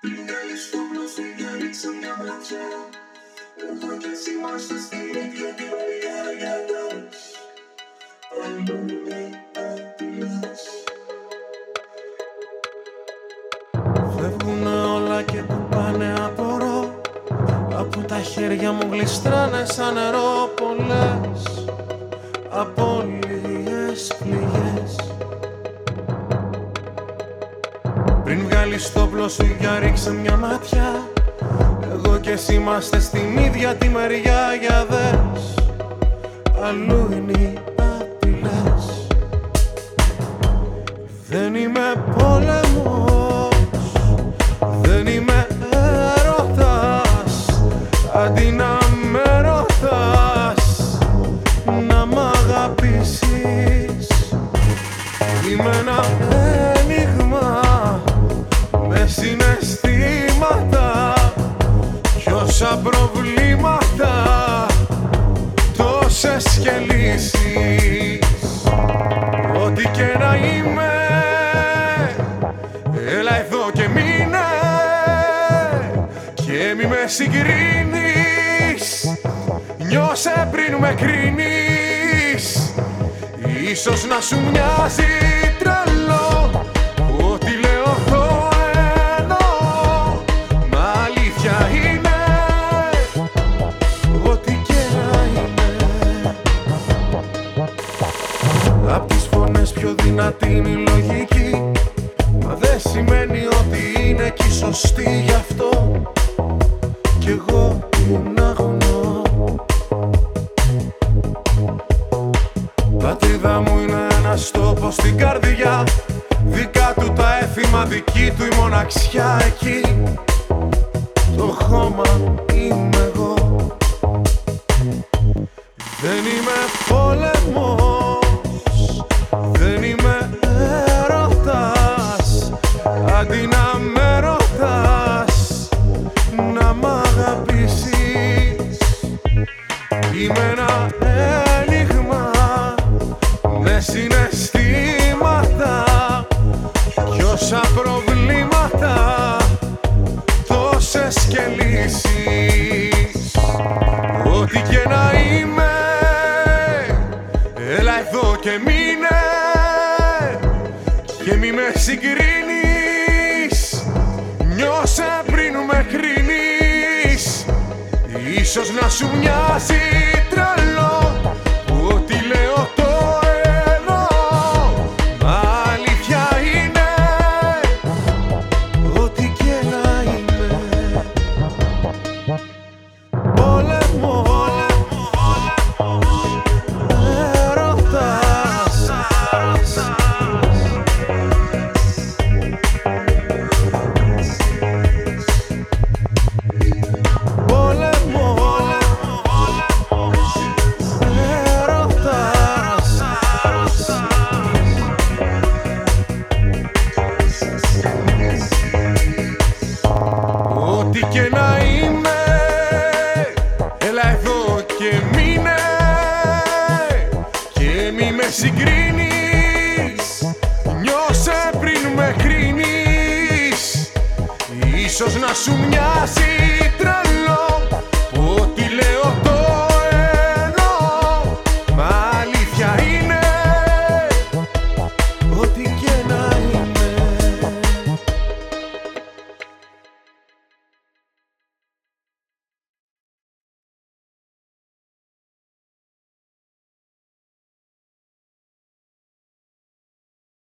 Πήγαινε στο πλούσιο για ρίξω μια ματιά Εγώ κι εσύ είμαστε στην ίδια τη μεριά για δες Αλλού είναι απειλές. Φεύγουνε όλα και που πάνε απορώ. Από τα χέρια μου γλιστράνε σαν νερό πολλές. Απόλυες πληγές Πριν βγάλεις το πλώσου για ρίξε μια μάτια Εγώ και εσύ είμαστε στην ίδια τη μεριά για δες. Αλλού είναι οι απειλές Δεν είμαι πόλεμος Δεν είμαι έρωτας. Αντί να με ρωτάς Να μ' αγαπήσεις. Είμαι ένα κι όσα προβλήματα τόσες και λύσεις Ό,τι και να είμαι Έλα εδώ και μείνε. Και μη με συγκρίνεις Νιώσε πριν με κρίνεις. Ίσως να σου μοιάζει τρελό φωνές πιο δυνατή είναι η λογική. Μα δεν σημαίνει ότι είναι και η σωστή γι' αυτό. Κι εγώ την αγωνώ Πατρίδα μου είναι ένας τόπος στην καρδιά. Δικά του τα έθιμα, δική του η μοναξιά εκεί. Το χώμα είμαι εγώ. Δεν είμαι πόλεμος Αντί να με ρωτάς Να μ' αγαπήσεις. Είμαι ένα ένιγμα με συναισθήματα. Κι όσα προβλήματα τόσες και λύσεις. Ό,τι και να είμαι έλα εδώ και μείνε. Και μη με συγκρίνεις κρίνεις Ίσως να σου μοιάζει είμαι. Έλα εδώ και μείνε. Και μη με συγκρίνεις. Νιώσε πριν με κρίνεις. Ίσως να σου μοιάζει